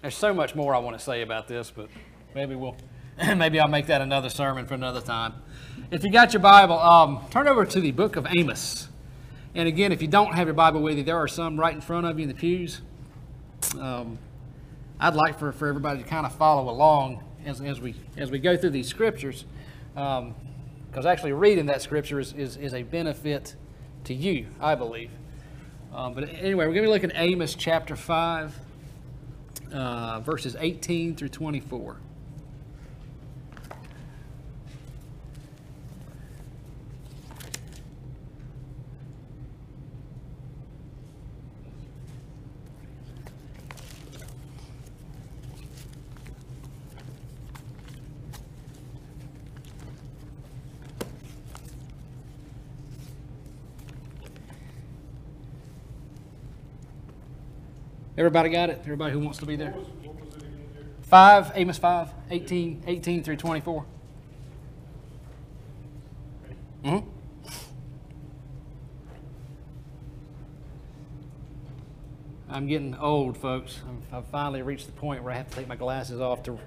There's so much more I want to say about this, but maybe we'll maybe I'll make that another sermon for another time. If you got your Bible, um, turn over to the book of Amos. And again, if you don't have your Bible with you, there are some right in front of you in the pews. Um, I'd like for, for everybody to kind of follow along as, as we as we go through these scriptures, because um, actually reading that scripture is, is, is, a benefit to you, I believe. Um, but anyway, we're going to be looking at Amos chapter 5 uh, verses 18 through 24. Everybody got it? Everybody who wants to be there? 5, Amos 5, 18, 18 through 24. Mm-hmm. I'm getting old, folks. I've finally reached the point where I have to take my glasses off to,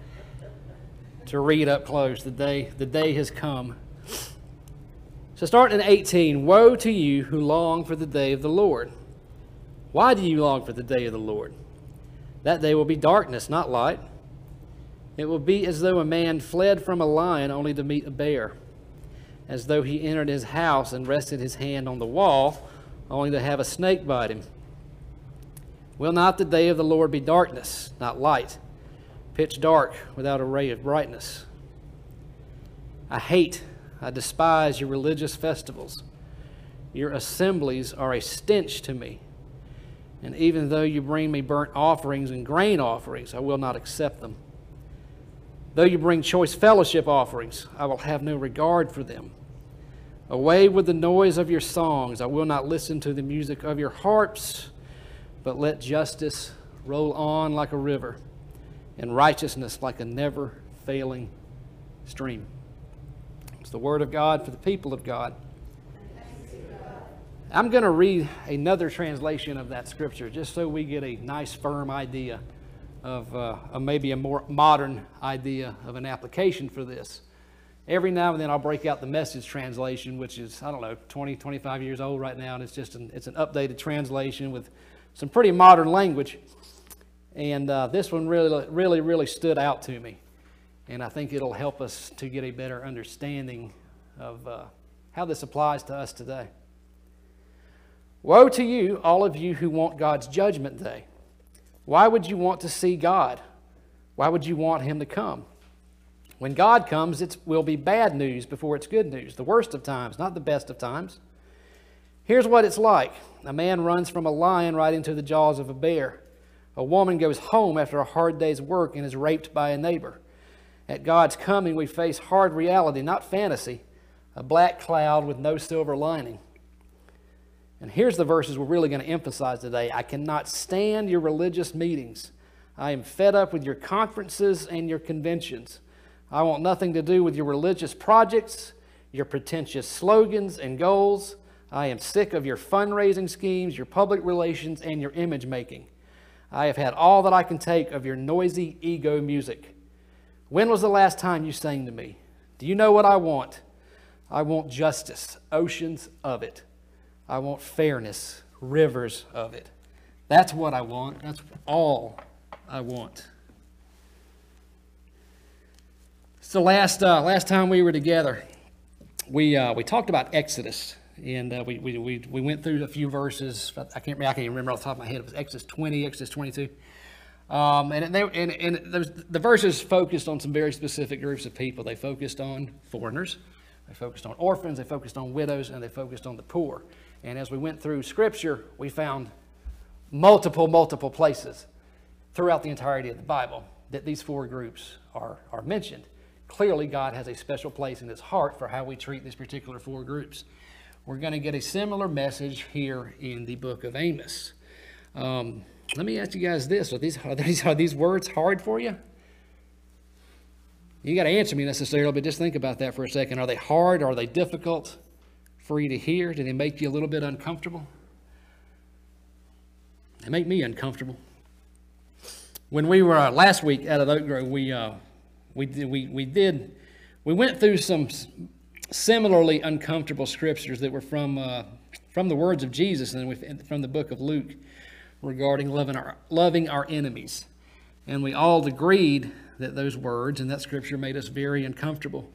to read up close. The day, the day has come. So, starting in 18 Woe to you who long for the day of the Lord. Why do you long for the day of the Lord? That day will be darkness, not light. It will be as though a man fled from a lion only to meet a bear, as though he entered his house and rested his hand on the wall only to have a snake bite him. Will not the day of the Lord be darkness, not light, pitch dark without a ray of brightness? I hate, I despise your religious festivals. Your assemblies are a stench to me. And even though you bring me burnt offerings and grain offerings, I will not accept them. Though you bring choice fellowship offerings, I will have no regard for them. Away with the noise of your songs. I will not listen to the music of your harps, but let justice roll on like a river and righteousness like a never failing stream. It's the word of God for the people of God. I'm going to read another translation of that scripture just so we get a nice, firm idea of uh, maybe a more modern idea of an application for this. Every now and then I'll break out the message translation, which is, I don't know, 20, 25 years old right now, and it's just an, it's an updated translation with some pretty modern language. And uh, this one really, really, really stood out to me. And I think it'll help us to get a better understanding of uh, how this applies to us today. Woe to you, all of you who want God's judgment day. Why would you want to see God? Why would you want Him to come? When God comes, it will be bad news before it's good news, the worst of times, not the best of times. Here's what it's like a man runs from a lion right into the jaws of a bear. A woman goes home after a hard day's work and is raped by a neighbor. At God's coming, we face hard reality, not fantasy, a black cloud with no silver lining. And here's the verses we're really going to emphasize today. I cannot stand your religious meetings. I am fed up with your conferences and your conventions. I want nothing to do with your religious projects, your pretentious slogans and goals. I am sick of your fundraising schemes, your public relations, and your image making. I have had all that I can take of your noisy ego music. When was the last time you sang to me? Do you know what I want? I want justice, oceans of it. I want fairness, rivers of it. That's what I want. That's all I want. So last uh, last time we were together, we uh, we talked about Exodus, and uh, we, we, we we went through a few verses. I can't I can't even remember off the top of my head. It was Exodus 20, Exodus 22. Um, and, they, and, and the verses focused on some very specific groups of people. They focused on foreigners, they focused on orphans, they focused on widows, and they focused on the poor. And as we went through Scripture, we found multiple, multiple places throughout the entirety of the Bible that these four groups are, are mentioned. Clearly, God has a special place in His heart for how we treat these particular four groups. We're going to get a similar message here in the book of Amos. Um, let me ask you guys this: Are these are these are these words hard for you? You got to answer me necessarily, but just think about that for a second. Are they hard? Are they difficult? For you to hear? Did they make you a little bit uncomfortable? They make me uncomfortable. when we were uh, last week out of Oak Grove, we uh, we did, we we did we went through some similarly uncomfortable scriptures that were from uh, from the words of Jesus and from the book of Luke regarding loving our loving our enemies, and we all agreed that those words and that scripture made us very uncomfortable,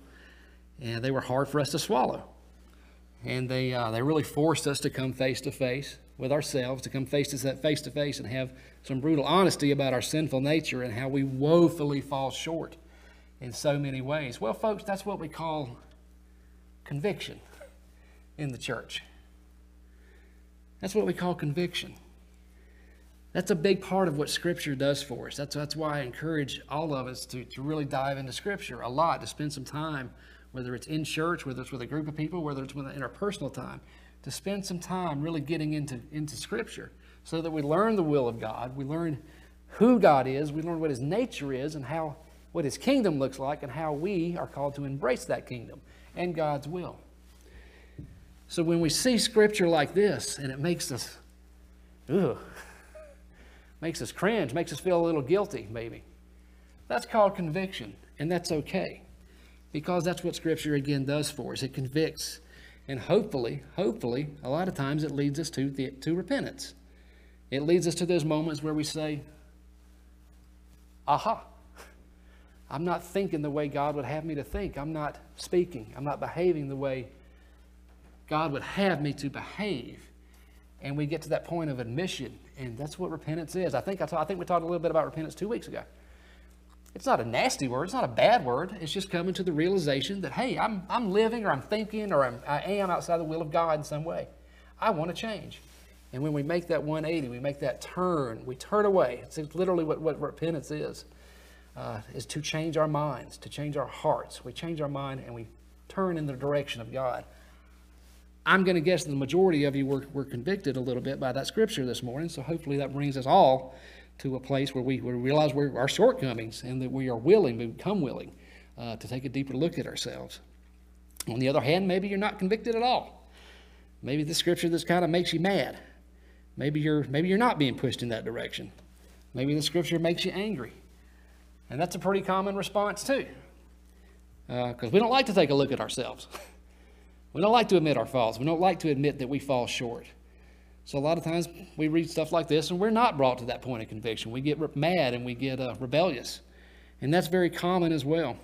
and they were hard for us to swallow, and they uh, they really forced us to come face to face with ourselves, to come face to face to face and have some brutal honesty about our sinful nature and how we woefully fall short in so many ways. Well, folks, that's what we call conviction in the church. That's what we call conviction. That's a big part of what Scripture does for us. That's, that's why I encourage all of us to, to really dive into Scripture a lot, to spend some time, whether it's in church, whether it's with a group of people, whether it's in our personal time, to spend some time really getting into, into Scripture so that we learn the will of God, we learn who God is, we learn what His nature is, and how what His kingdom looks like, and how we are called to embrace that kingdom and God's will. So when we see Scripture like this, and it makes us, ugh, makes us cringe, makes us feel a little guilty, maybe. That's called conviction, and that's okay. Because that's what Scripture again does for us. It convicts and hopefully, hopefully, a lot of times it leads us to, the, to repentance. It leads us to those moments where we say, aha, I'm not thinking the way God would have me to think. I'm not speaking. I'm not behaving the way God would have me to behave. And we get to that point of admission, and that's what repentance is. I think, I, I think we talked a little bit about repentance two weeks ago. It's not a nasty word. It's not a bad word. It's just coming to the realization that, hey, I'm, I'm living or I'm thinking or I'm, I am outside the will of God in some way. I want to change. And when we make that 180, we make that turn, we turn away. It's literally what, what repentance is, uh, is to change our minds, to change our hearts. We change our mind and we turn in the direction of God. I'm going to guess the majority of you were, were convicted a little bit by that scripture this morning, so hopefully that brings us all to a place where we, we realize we're, our shortcomings and that we are willing, we become willing uh, to take a deeper look at ourselves. On the other hand, maybe you're not convicted at all. Maybe the scripture this kind of makes you mad. Maybe you're, maybe you're not being pushed in that direction. Maybe the scripture makes you angry. And that's a pretty common response, too. Because uh, we don't like to take a look at ourselves. we don't like to admit our faults. We don't like to admit that we fall short. So a lot of times we read stuff like this and we're not brought to that point of conviction. We get mad and we get uh, rebellious. And that's very common as well.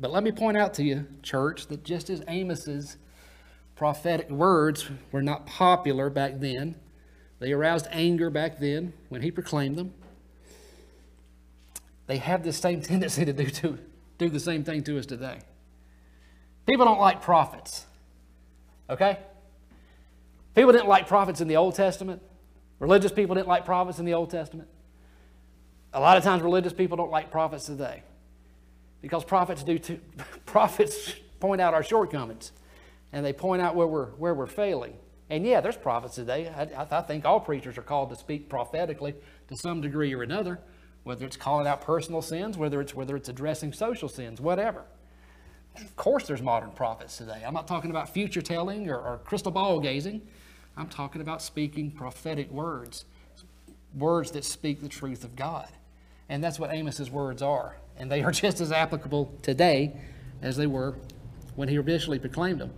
But let me point out to you, church, that just as Amos's prophetic words were not popular back then, they aroused anger back then when he proclaimed them. They have the same tendency to do, to do the same thing to us today. People don't like prophets. Okay? People didn't like prophets in the Old Testament. Religious people didn't like prophets in the Old Testament. A lot of times, religious people don't like prophets today because prophets do too, prophets point out our shortcomings and they point out where we're, where we're failing. And yeah, there's prophets today. I, I think all preachers are called to speak prophetically to some degree or another, whether it's calling out personal sins, whether it's, whether it's addressing social sins, whatever. Of course, there's modern prophets today. I'm not talking about future telling or, or crystal ball gazing. I'm talking about speaking prophetic words, words that speak the truth of God. And that's what Amos's words are. And they are just as applicable today as they were when he initially proclaimed them.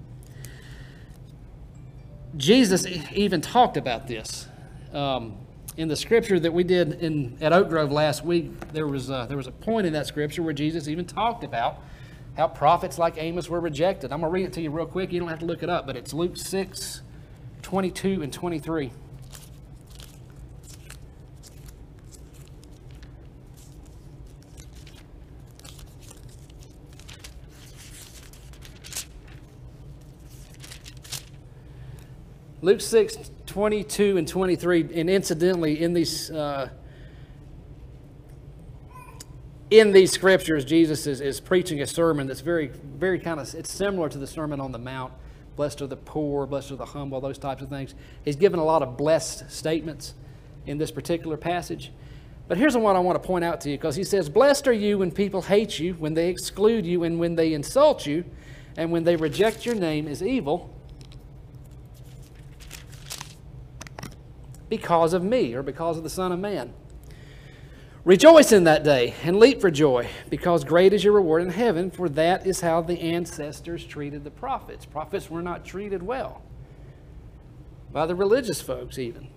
Jesus even talked about this. Um, in the scripture that we did in, at Oak Grove last week, there was, a, there was a point in that scripture where Jesus even talked about how prophets like Amos were rejected. I'm going to read it to you real quick. You don't have to look it up, but it's Luke 6, 22 and 23. Luke 6, 22 and 23, and incidentally, in these, uh, in these scriptures, Jesus is, is preaching a sermon that's very, very kind of, it's similar to the Sermon on the Mount blessed are the poor, blessed are the humble, those types of things. He's given a lot of blessed statements in this particular passage. But here's the one I want to point out to you because he says, Blessed are you when people hate you, when they exclude you, and when they insult you, and when they reject your name as evil because of me or because of the Son of Man. Rejoice in that day and leap for joy, because great is your reward in heaven, for that is how the ancestors treated the prophets. Prophets were not treated well by the religious folks, even.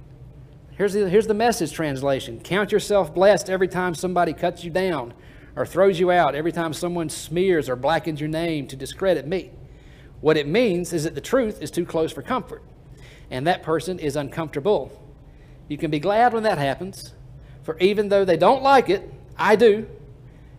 Here's the, here's the message translation Count yourself blessed every time somebody cuts you down or throws you out, every time someone smears or blackens your name to discredit me. What it means is that the truth is too close for comfort, and that person is uncomfortable. You can be glad when that happens for even though they don't like it, I do,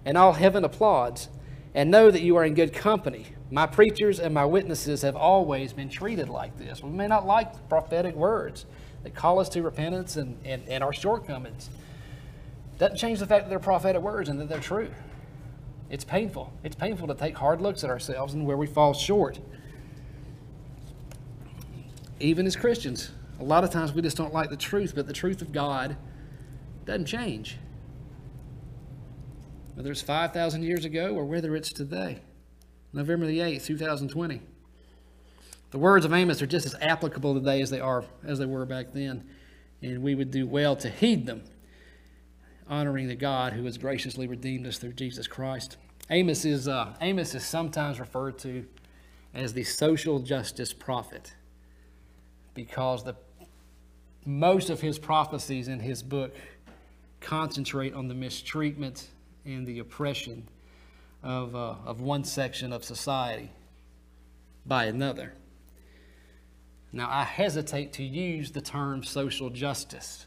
and all heaven applauds, and know that you are in good company. My preachers and my witnesses have always been treated like this. We may not like prophetic words that call us to repentance and, and, and our shortcomings. Doesn't change the fact that they're prophetic words and that they're true. It's painful. It's painful to take hard looks at ourselves and where we fall short. Even as Christians, a lot of times we just don't like the truth, but the truth of God doesn't change. Whether it's 5,000 years ago or whether it's today. November the 8th, 2020. The words of Amos are just as applicable today as they are as they were back then, and we would do well to heed them, honoring the God who has graciously redeemed us through Jesus Christ. Amos is uh, Amos is sometimes referred to as the social justice prophet because the most of his prophecies in his book concentrate on the mistreatment and the oppression of, uh, of one section of society by another. Now, I hesitate to use the term social justice,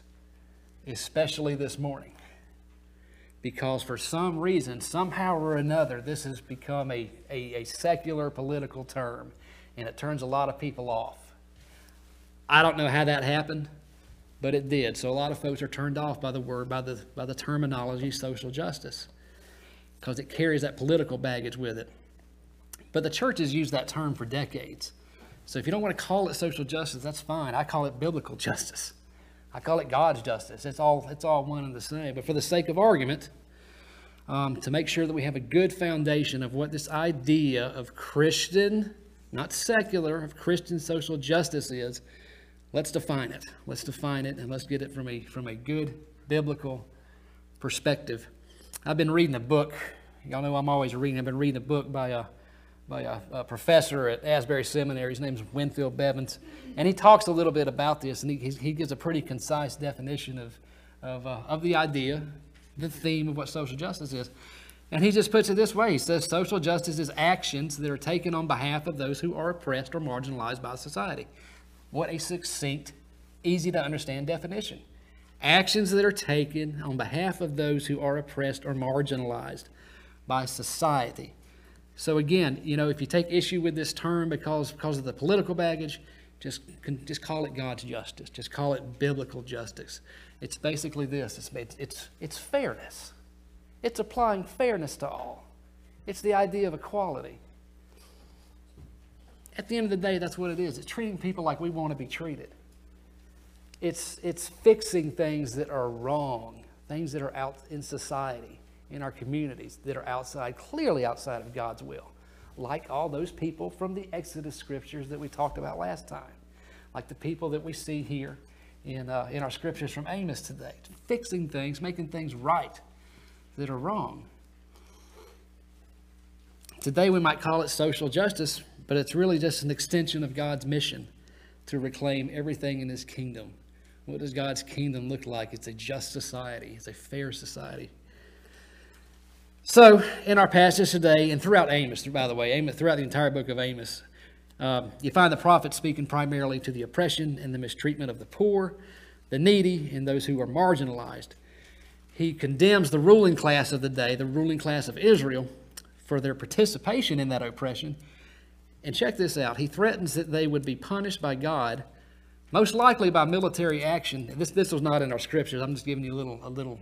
especially this morning, because for some reason, somehow or another, this has become a, a, a secular political term, and it turns a lot of people off. I don't know how that happened but it did. So a lot of folks are turned off by the word, by the, by the terminology social justice, because it carries that political baggage with it. But the church has used that term for decades. So if you don't want to call it social justice, that's fine. I call it biblical justice. I call it God's justice. It's all, it's all one and the same. But for the sake of argument, um, to make sure that we have a good foundation of what this idea of Christian, not secular, of Christian social justice is, Let's define it. Let's define it and let's get it from a, from a good biblical perspective. I've been reading a book. Y'all know I'm always reading. I've been reading a book by a, by a, a professor at Asbury Seminary. His name is Winfield Bevins. And he talks a little bit about this, and he, he gives a pretty concise definition of, of, uh, of the idea, the theme of what social justice is. And he just puts it this way He says, Social justice is actions that are taken on behalf of those who are oppressed or marginalized by society. What a succinct, easy to understand definition. Actions that are taken on behalf of those who are oppressed or marginalized by society. So again, you know, if you take issue with this term because because of the political baggage, just just call it God's justice. Just call it biblical justice. It's basically this. It's it's it's fairness. It's applying fairness to all. It's the idea of equality. At the end of the day, that's what it is. It's treating people like we want to be treated. It's, it's fixing things that are wrong, things that are out in society, in our communities, that are outside, clearly outside of God's will. Like all those people from the Exodus scriptures that we talked about last time. Like the people that we see here in, uh, in our scriptures from Amos today. Fixing things, making things right that are wrong. Today we might call it social justice but it's really just an extension of God's mission to reclaim everything in his kingdom. What does God's kingdom look like? It's a just society, it's a fair society. So, in our passage today, and throughout Amos, by the way, Amos, throughout the entire book of Amos, um, you find the prophet speaking primarily to the oppression and the mistreatment of the poor, the needy, and those who are marginalized. He condemns the ruling class of the day, the ruling class of Israel, for their participation in that oppression and check this out. He threatens that they would be punished by God, most likely by military action. This, this was not in our scriptures. I'm just giving you a little, a little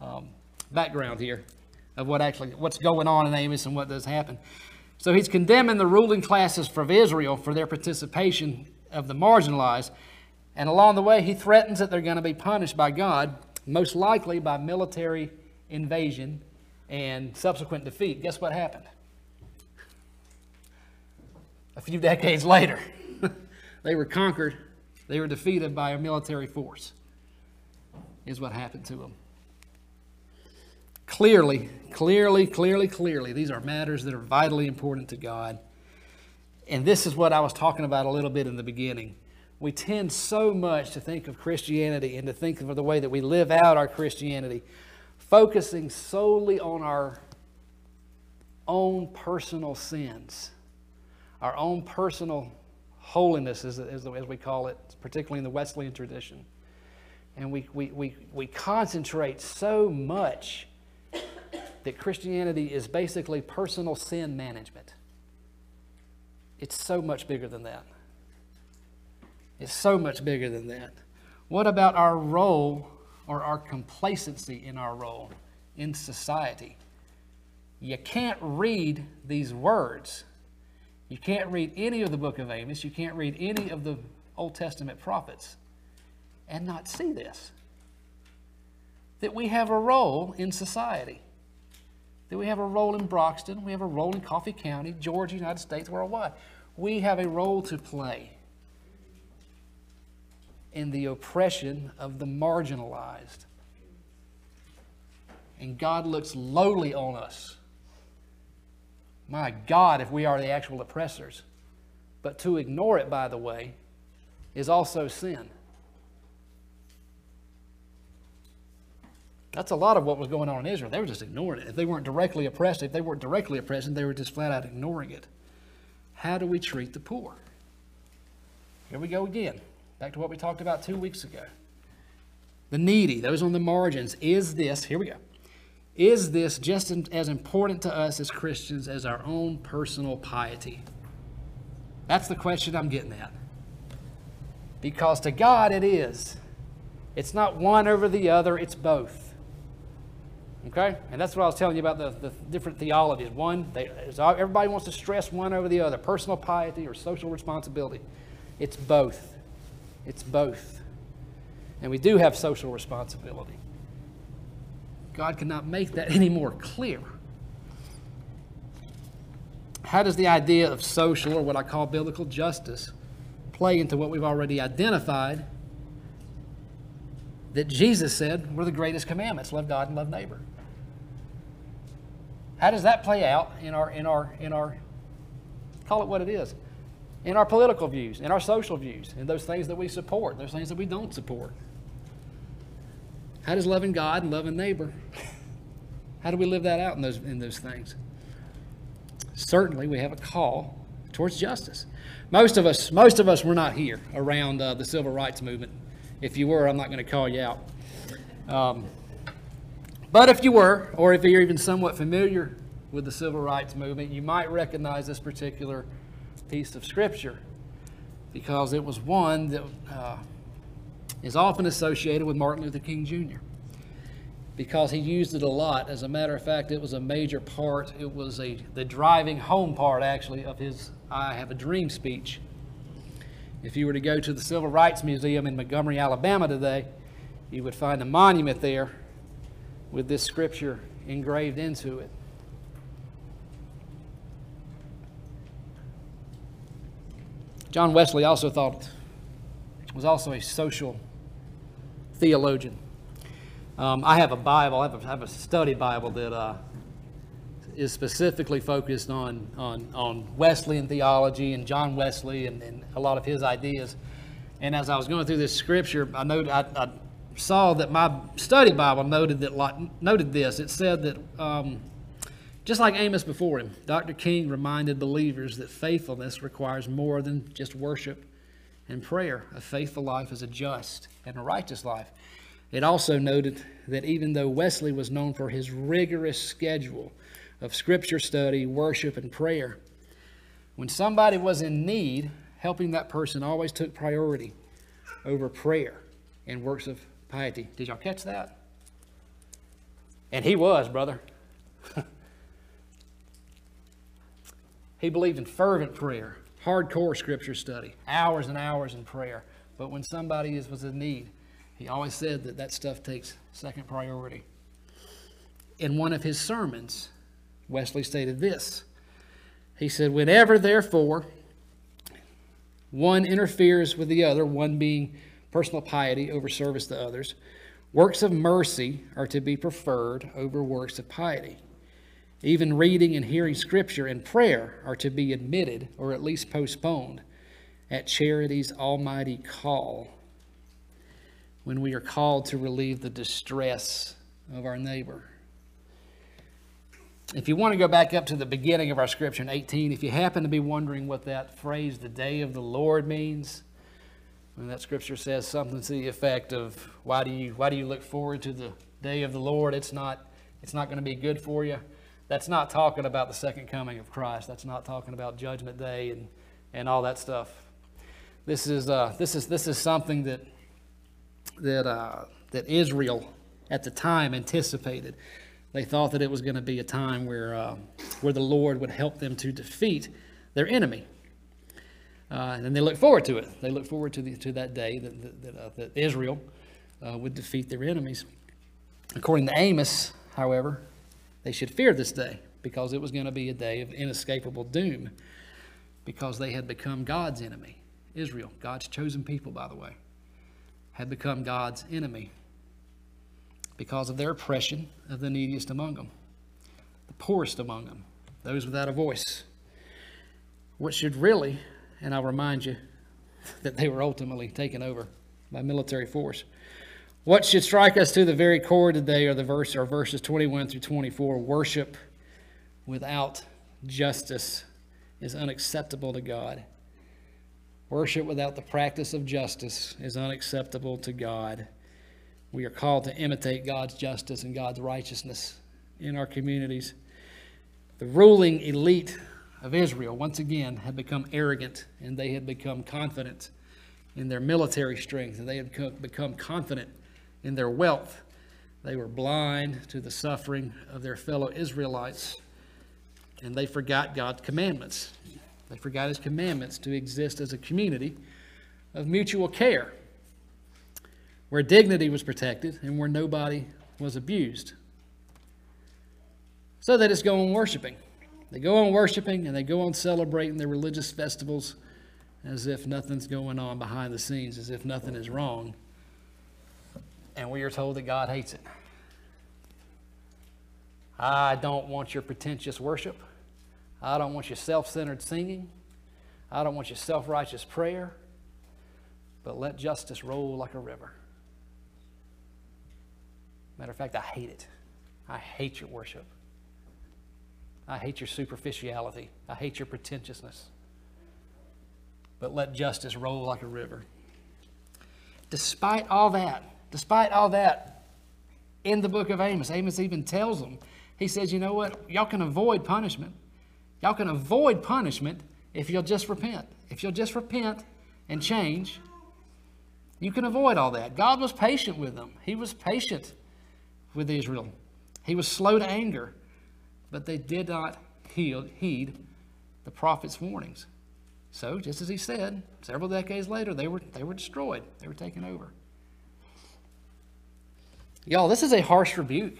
um, background here of what actually what's going on in Amos and what does happen. So he's condemning the ruling classes of Israel for their participation of the marginalized. And along the way, he threatens that they're going to be punished by God, most likely by military invasion and subsequent defeat. Guess what happened? A few decades later. they were conquered, they were defeated by a military force, is what happened to them. clearly, clearly, clearly, clearly, these are matters that are vitally important to God. And this is what I was talking about a little bit in the beginning. We tend so much to think of Christianity and to think of the way that we live out our Christianity, focusing solely on our own personal sins, our own personal holiness, as, as, as we call it, particularly in the Wesleyan tradition. And we, we, we, we concentrate so much that Christianity is basically personal sin management. It's so much bigger than that. It's so much bigger than that. What about our role or our complacency in our role in society? You can't read these words. You can't read any of the book of Amos. You can't read any of the Old Testament prophets and not see this. That we have a role in society. That we have a role in Broxton. We have a role in Coffee County, Georgia, United States, worldwide. We have a role to play in the oppression of the marginalized. And God looks lowly on us. My God, if we are the actual oppressors. But to ignore it, by the way, is also sin. That's a lot of what was going on in Israel. They were just ignoring it. If they weren't directly oppressed, if they weren't directly oppressing, they were just flat out ignoring it. How do we treat the poor? Here we go again. Back to what we talked about two weeks ago. The needy, those on the margins. Is this, here we go, is this just as important to us as Christians as our own personal piety? That's the question I'm getting at. Because to God it is. It's not one over the other, it's both. Okay? And that's what I was telling you about the, the different theologies. One, they, everybody wants to stress one over the other personal piety or social responsibility. It's both. It's both. And we do have social responsibility. God cannot make that any more clear. How does the idea of social, or what I call biblical justice, play into what we've already identified that Jesus said were the greatest commandments love God and love neighbor? How does that play out in our, in our, in our, call it what it is, in our political views, in our social views, in those things that we support, those things that we don't support. How does loving God and loving neighbor, how do we live that out in those, in those things? Certainly, we have a call towards justice. Most of us, most of us were not here around uh, the civil rights movement. If you were, I'm not going to call you out. Um, but if you were, or if you're even somewhat familiar with the civil rights movement, you might recognize this particular piece of Scripture because it was one that uh, is often associated with Martin Luther King Jr. because he used it a lot. As a matter of fact, it was a major part. It was a the driving home part, actually, of his "I Have a Dream" speech. If you were to go to the Civil Rights Museum in Montgomery, Alabama today, you would find a monument there with this scripture engraved into it. John Wesley also thought was also a social theologian. Um, I have a Bible, I have a, I have a study Bible that uh, is specifically focused on, on, on Wesleyan theology and John Wesley and, and a lot of his ideas. And as I was going through this scripture, I, noted, I, I saw that my study Bible noted, that, noted this. It said that um, just like Amos before him, Dr. King reminded believers that faithfulness requires more than just worship and prayer. A faithful life is a just and a righteous life. It also noted that even though Wesley was known for his rigorous schedule of scripture study, worship, and prayer, when somebody was in need, helping that person always took priority over prayer and works of piety. Did y'all catch that? And he was, brother. He believed in fervent prayer, hardcore scripture study, hours and hours in prayer. But when somebody is, was in need, he always said that that stuff takes second priority. In one of his sermons, Wesley stated this. He said, Whenever, therefore, one interferes with the other, one being personal piety over service to others, Works of mercy are to be preferred over works of piety. Even reading and hearing Scripture and prayer are to be admitted or at least postponed at charity's almighty call when we are called to relieve the distress of our neighbor. If you want to go back up to the beginning of our scripture in 18, if you happen to be wondering what that phrase, the day of the Lord, means, when that scripture says something to the effect of, why do you, why do you look forward to the day of the Lord? It's not, it's not going to be good for you. That's not talking about the second coming of Christ. That's not talking about Judgment Day and, and all that stuff. This is, uh, this is, this is something that, that, uh, that Israel at the time anticipated. They thought that it was going to be a time where, uh, where the Lord would help them to defeat their enemy. Uh, and they look forward to it. They look forward to, the, to that day that, that, uh, that Israel uh, would defeat their enemies. According to Amos, however, they should fear this day because it was going to be a day of inescapable doom because they had become God's enemy. Israel, God's chosen people, by the way, had become God's enemy because of their oppression of the neediest among them, the poorest among them, those without a voice. What should really, and I'll remind you that they were ultimately taken over by military force. What should strike us to the very core today are the verse or verses 21 through 24. Worship without justice is unacceptable to God. Worship without the practice of justice is unacceptable to God. We are called to imitate God's justice and God's righteousness in our communities. The ruling elite of Israel, once again, had become arrogant and they had become confident in their military strength and they had become confident in their wealth. They were blind to the suffering of their fellow Israelites and they forgot God's commandments. They forgot his commandments to exist as a community of mutual care, where dignity was protected and where nobody was abused. So they just go on worshiping. They go on worshiping and they go on celebrating their religious festivals as if nothing's going on behind the scenes, as if nothing is wrong. And we are told that God hates it. I don't want your pretentious worship. I don't want your self centered singing. I don't want your self righteous prayer. But let justice roll like a river. Matter of fact, I hate it. I hate your worship. I hate your superficiality. I hate your pretentiousness. But let justice roll like a river. Despite all that, despite all that, in the book of Amos, Amos even tells them, he says, you know what? Y'all can avoid punishment. Y'all can avoid punishment if you'll just repent. If you'll just repent and change, you can avoid all that. God was patient with them. He was patient with Israel. He was slow to anger, but they did not heed the prophet's warnings. So, just as he said, several decades later, they were, they were destroyed. They were taken over. Y'all, this is a harsh rebuke.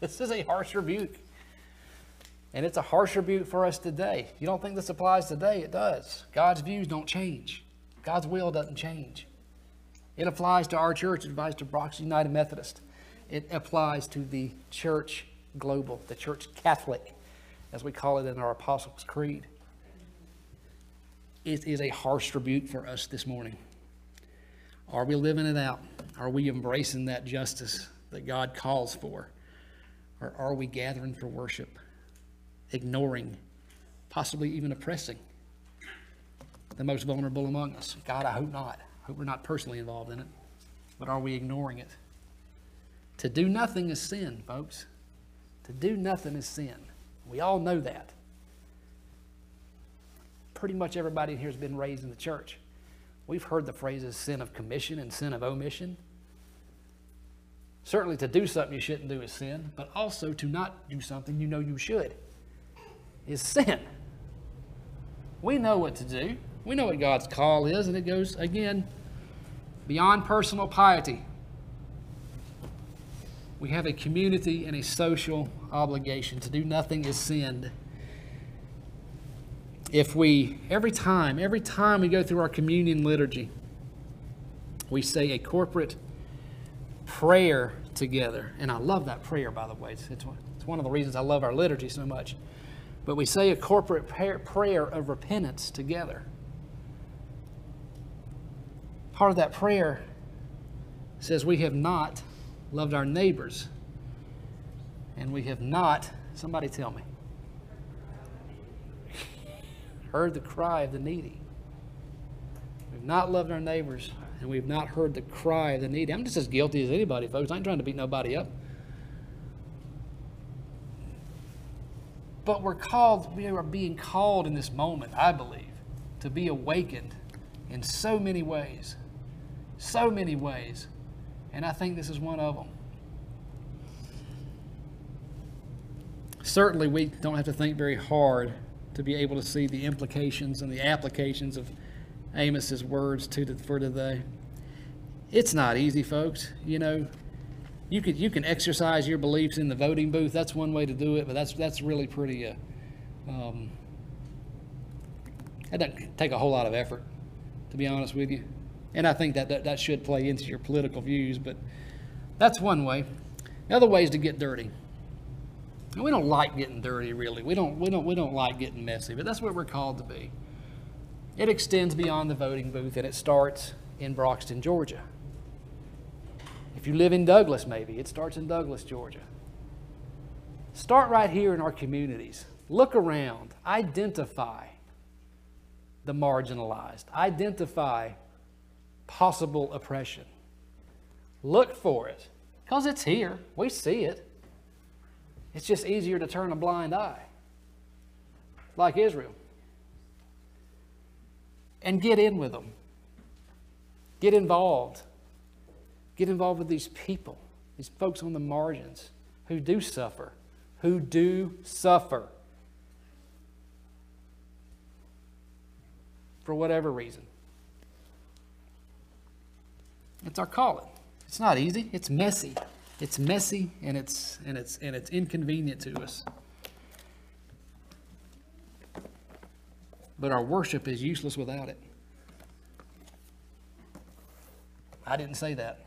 This is a harsh rebuke. And it's a harsh rebuke for us today. You don't think this applies today? It does. God's views don't change, God's will doesn't change. It applies to our church, it applies to Brox United Methodist, it applies to the church global, the church Catholic, as we call it in our Apostles' Creed. It is a harsh rebuke for us this morning. Are we living it out? Are we embracing that justice that God calls for? Or are we gathering for worship? Ignoring, possibly even oppressing the most vulnerable among us. God, I hope not. I hope we're not personally involved in it. But are we ignoring it? To do nothing is sin, folks. To do nothing is sin. We all know that. Pretty much everybody here has been raised in the church. We've heard the phrases sin of commission and sin of omission. Certainly, to do something you shouldn't do is sin, but also to not do something you know you should is sin. We know what to do. We know what God's call is, and it goes, again, beyond personal piety. We have a community and a social obligation. To do nothing is sin. If we, every time, every time we go through our communion liturgy, we say a corporate prayer together. And I love that prayer, by the way. It's, it's, one, one of the reasons I love our liturgy so much. But we say a corporate prayer, of repentance together. Part of that prayer says, We have not loved our neighbors, and we have not, somebody tell me, heard the cry of the needy. We've not loved our neighbors, and we've not heard the cry of the needy. I'm just as guilty as anybody, folks. I ain't trying to beat nobody up. But we're called, we are being called in this moment, I believe, to be awakened in so many ways. So many ways. And I think this is one of them. Certainly, we don't have to think very hard to be able to see the implications and the applications of Amos's words to the, for today. It's not easy, folks. You know, you could you can exercise your beliefs in the voting booth. That's one way to do it, but that's that's really pretty. Uh, um, that doesn't take a whole lot of effort, to be honest with you. And I think that, that that should play into your political views, but that's one way. The other way is to get dirty. And we don't like getting dirty, really. We don't we don't we don't like getting messy, but that's what we're called to be. It extends beyond the voting booth, and it starts in Broxton, Georgia. If you live in Douglas, maybe, it starts in Douglas, Georgia. Start right here in our communities. Look around, identify the marginalized, identify possible oppression. Look for it because it's here. We see it. It's just easier to turn a blind eye, like Israel. And get in with them, get involved. Get involved with these people, these folks on the margins who do suffer, who do suffer for whatever reason. It's our calling. It's not easy. It's messy. It's messy and it's and it's and it's inconvenient to us. But our worship is useless without it. I didn't say that.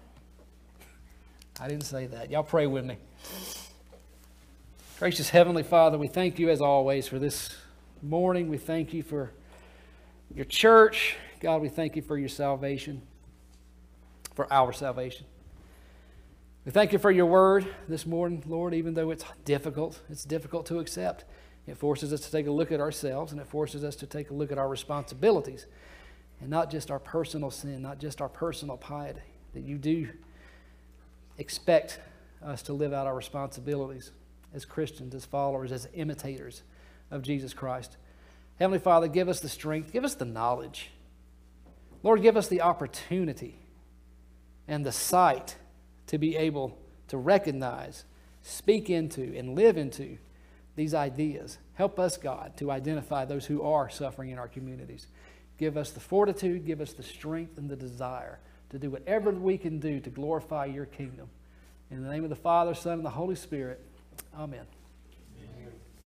I didn't say that. Y'all pray with me. Gracious Heavenly Father, we thank you as always for this morning. We thank you for your church. God, we thank you for your salvation, for our salvation. We thank you for your word this morning, Lord, even though it's difficult. It's difficult to accept. It forces us to take a look at ourselves and it forces us to take a look at our responsibilities and not just our personal sin, not just our personal piety. That you do expect us to live out our responsibilities as Christians, as followers, as imitators of Jesus Christ. Heavenly Father, give us the strength, give us the knowledge. Lord, give us the opportunity and the sight to be able to recognize, speak into, and live into these ideas. Help us, God, to identify those who are suffering in our communities. Give us the fortitude, give us the strength and the desire to do whatever we can do to glorify your kingdom. In the name of the Father, Son, and the Holy Spirit, amen.